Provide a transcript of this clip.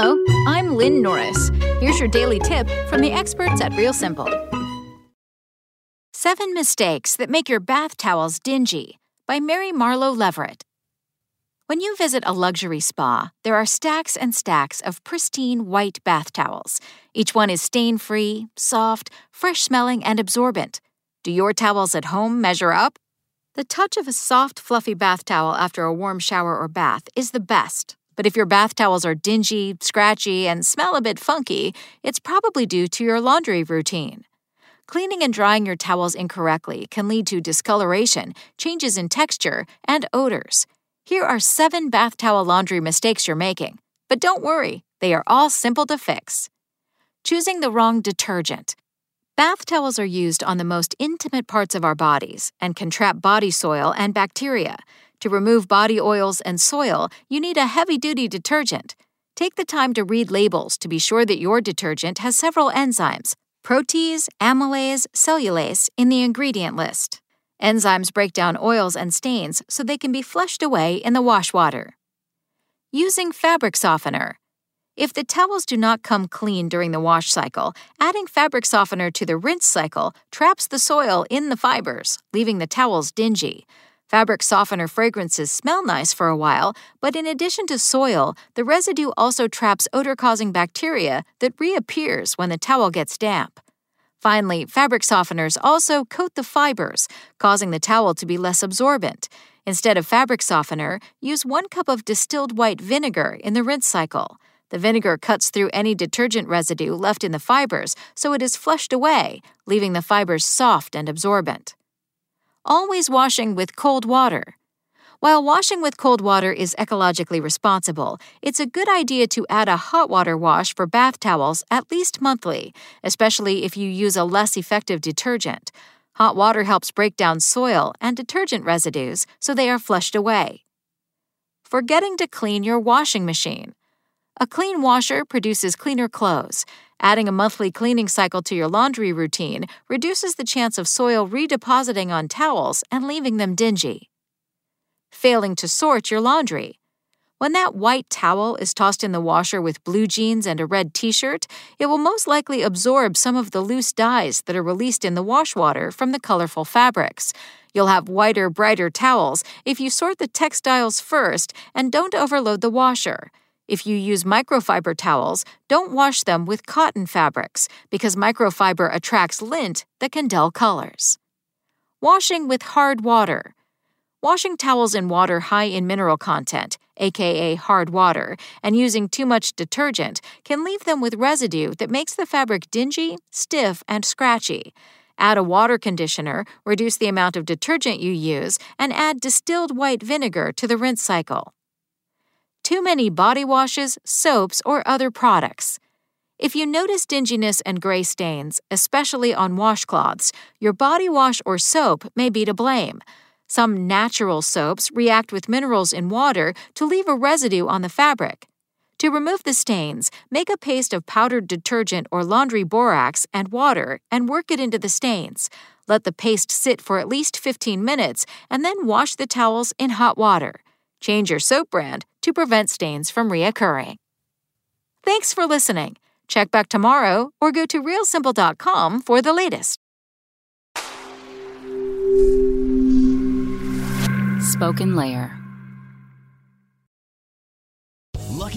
Hello, I'm Lynn Norris. Here's your daily tip from the experts at Real Simple. Seven Mistakes That Make Your Bath Towels Dingy by Mary Marlowe Leverette. When you visit a luxury spa, there are stacks and stacks of pristine white bath towels. Each one is stain free, soft, fresh smelling, and absorbent. Do your towels at home measure up? The touch of a soft, fluffy bath towel after a warm shower or bath is the best. But if your bath towels are dingy, scratchy, and smell a bit funky, it's probably due to your laundry routine. Cleaning and drying your towels incorrectly can lead to discoloration, changes in texture, and odors. Here are seven bath towel laundry mistakes you're making. But don't worry, they are all simple to fix. Choosing the wrong detergent. Bath towels are used on the most intimate parts of our bodies and can trap body soil and bacteria. To remove body oils and soil, you need a heavy duty detergent. Take the time to read labels to be sure that your detergent has several enzymes protease, amylase, cellulase in the ingredient list. Enzymes break down oils and stains so they can be flushed away in the wash water. Using fabric softener. If the towels do not come clean during the wash cycle, adding fabric softener to the rinse cycle traps the soil in the fibers, leaving the towels dingy. Fabric softener fragrances smell nice for a while, but in addition to soil, the residue also traps odor causing bacteria that reappears when the towel gets damp. Finally, fabric softeners also coat the fibers, causing the towel to be less absorbent. Instead of fabric softener, use one cup of distilled white vinegar in the rinse cycle. The vinegar cuts through any detergent residue left in the fibers so it is flushed away, leaving the fibers soft and absorbent. Always washing with cold water. While washing with cold water is ecologically responsible, it's a good idea to add a hot water wash for bath towels at least monthly, especially if you use a less effective detergent. Hot water helps break down soil and detergent residues so they are flushed away. Forgetting to clean your washing machine. A clean washer produces cleaner clothes. Adding a monthly cleaning cycle to your laundry routine reduces the chance of soil redepositing on towels and leaving them dingy. Failing to sort your laundry. When that white towel is tossed in the washer with blue jeans and a red t shirt, it will most likely absorb some of the loose dyes that are released in the wash water from the colorful fabrics. You'll have whiter, brighter towels if you sort the textiles first and don't overload the washer. If you use microfiber towels, don't wash them with cotton fabrics because microfiber attracts lint that can dull colors. Washing with hard water. Washing towels in water high in mineral content, aka hard water, and using too much detergent can leave them with residue that makes the fabric dingy, stiff, and scratchy. Add a water conditioner, reduce the amount of detergent you use, and add distilled white vinegar to the rinse cycle. Too many body washes, soaps, or other products. If you notice dinginess and gray stains, especially on washcloths, your body wash or soap may be to blame. Some natural soaps react with minerals in water to leave a residue on the fabric. To remove the stains, make a paste of powdered detergent or laundry borax and water and work it into the stains. Let the paste sit for at least 15 minutes and then wash the towels in hot water. Change your soap brand to prevent stains from reoccurring. Thanks for listening. Check back tomorrow or go to realsimple.com for the latest. Spoken Layer.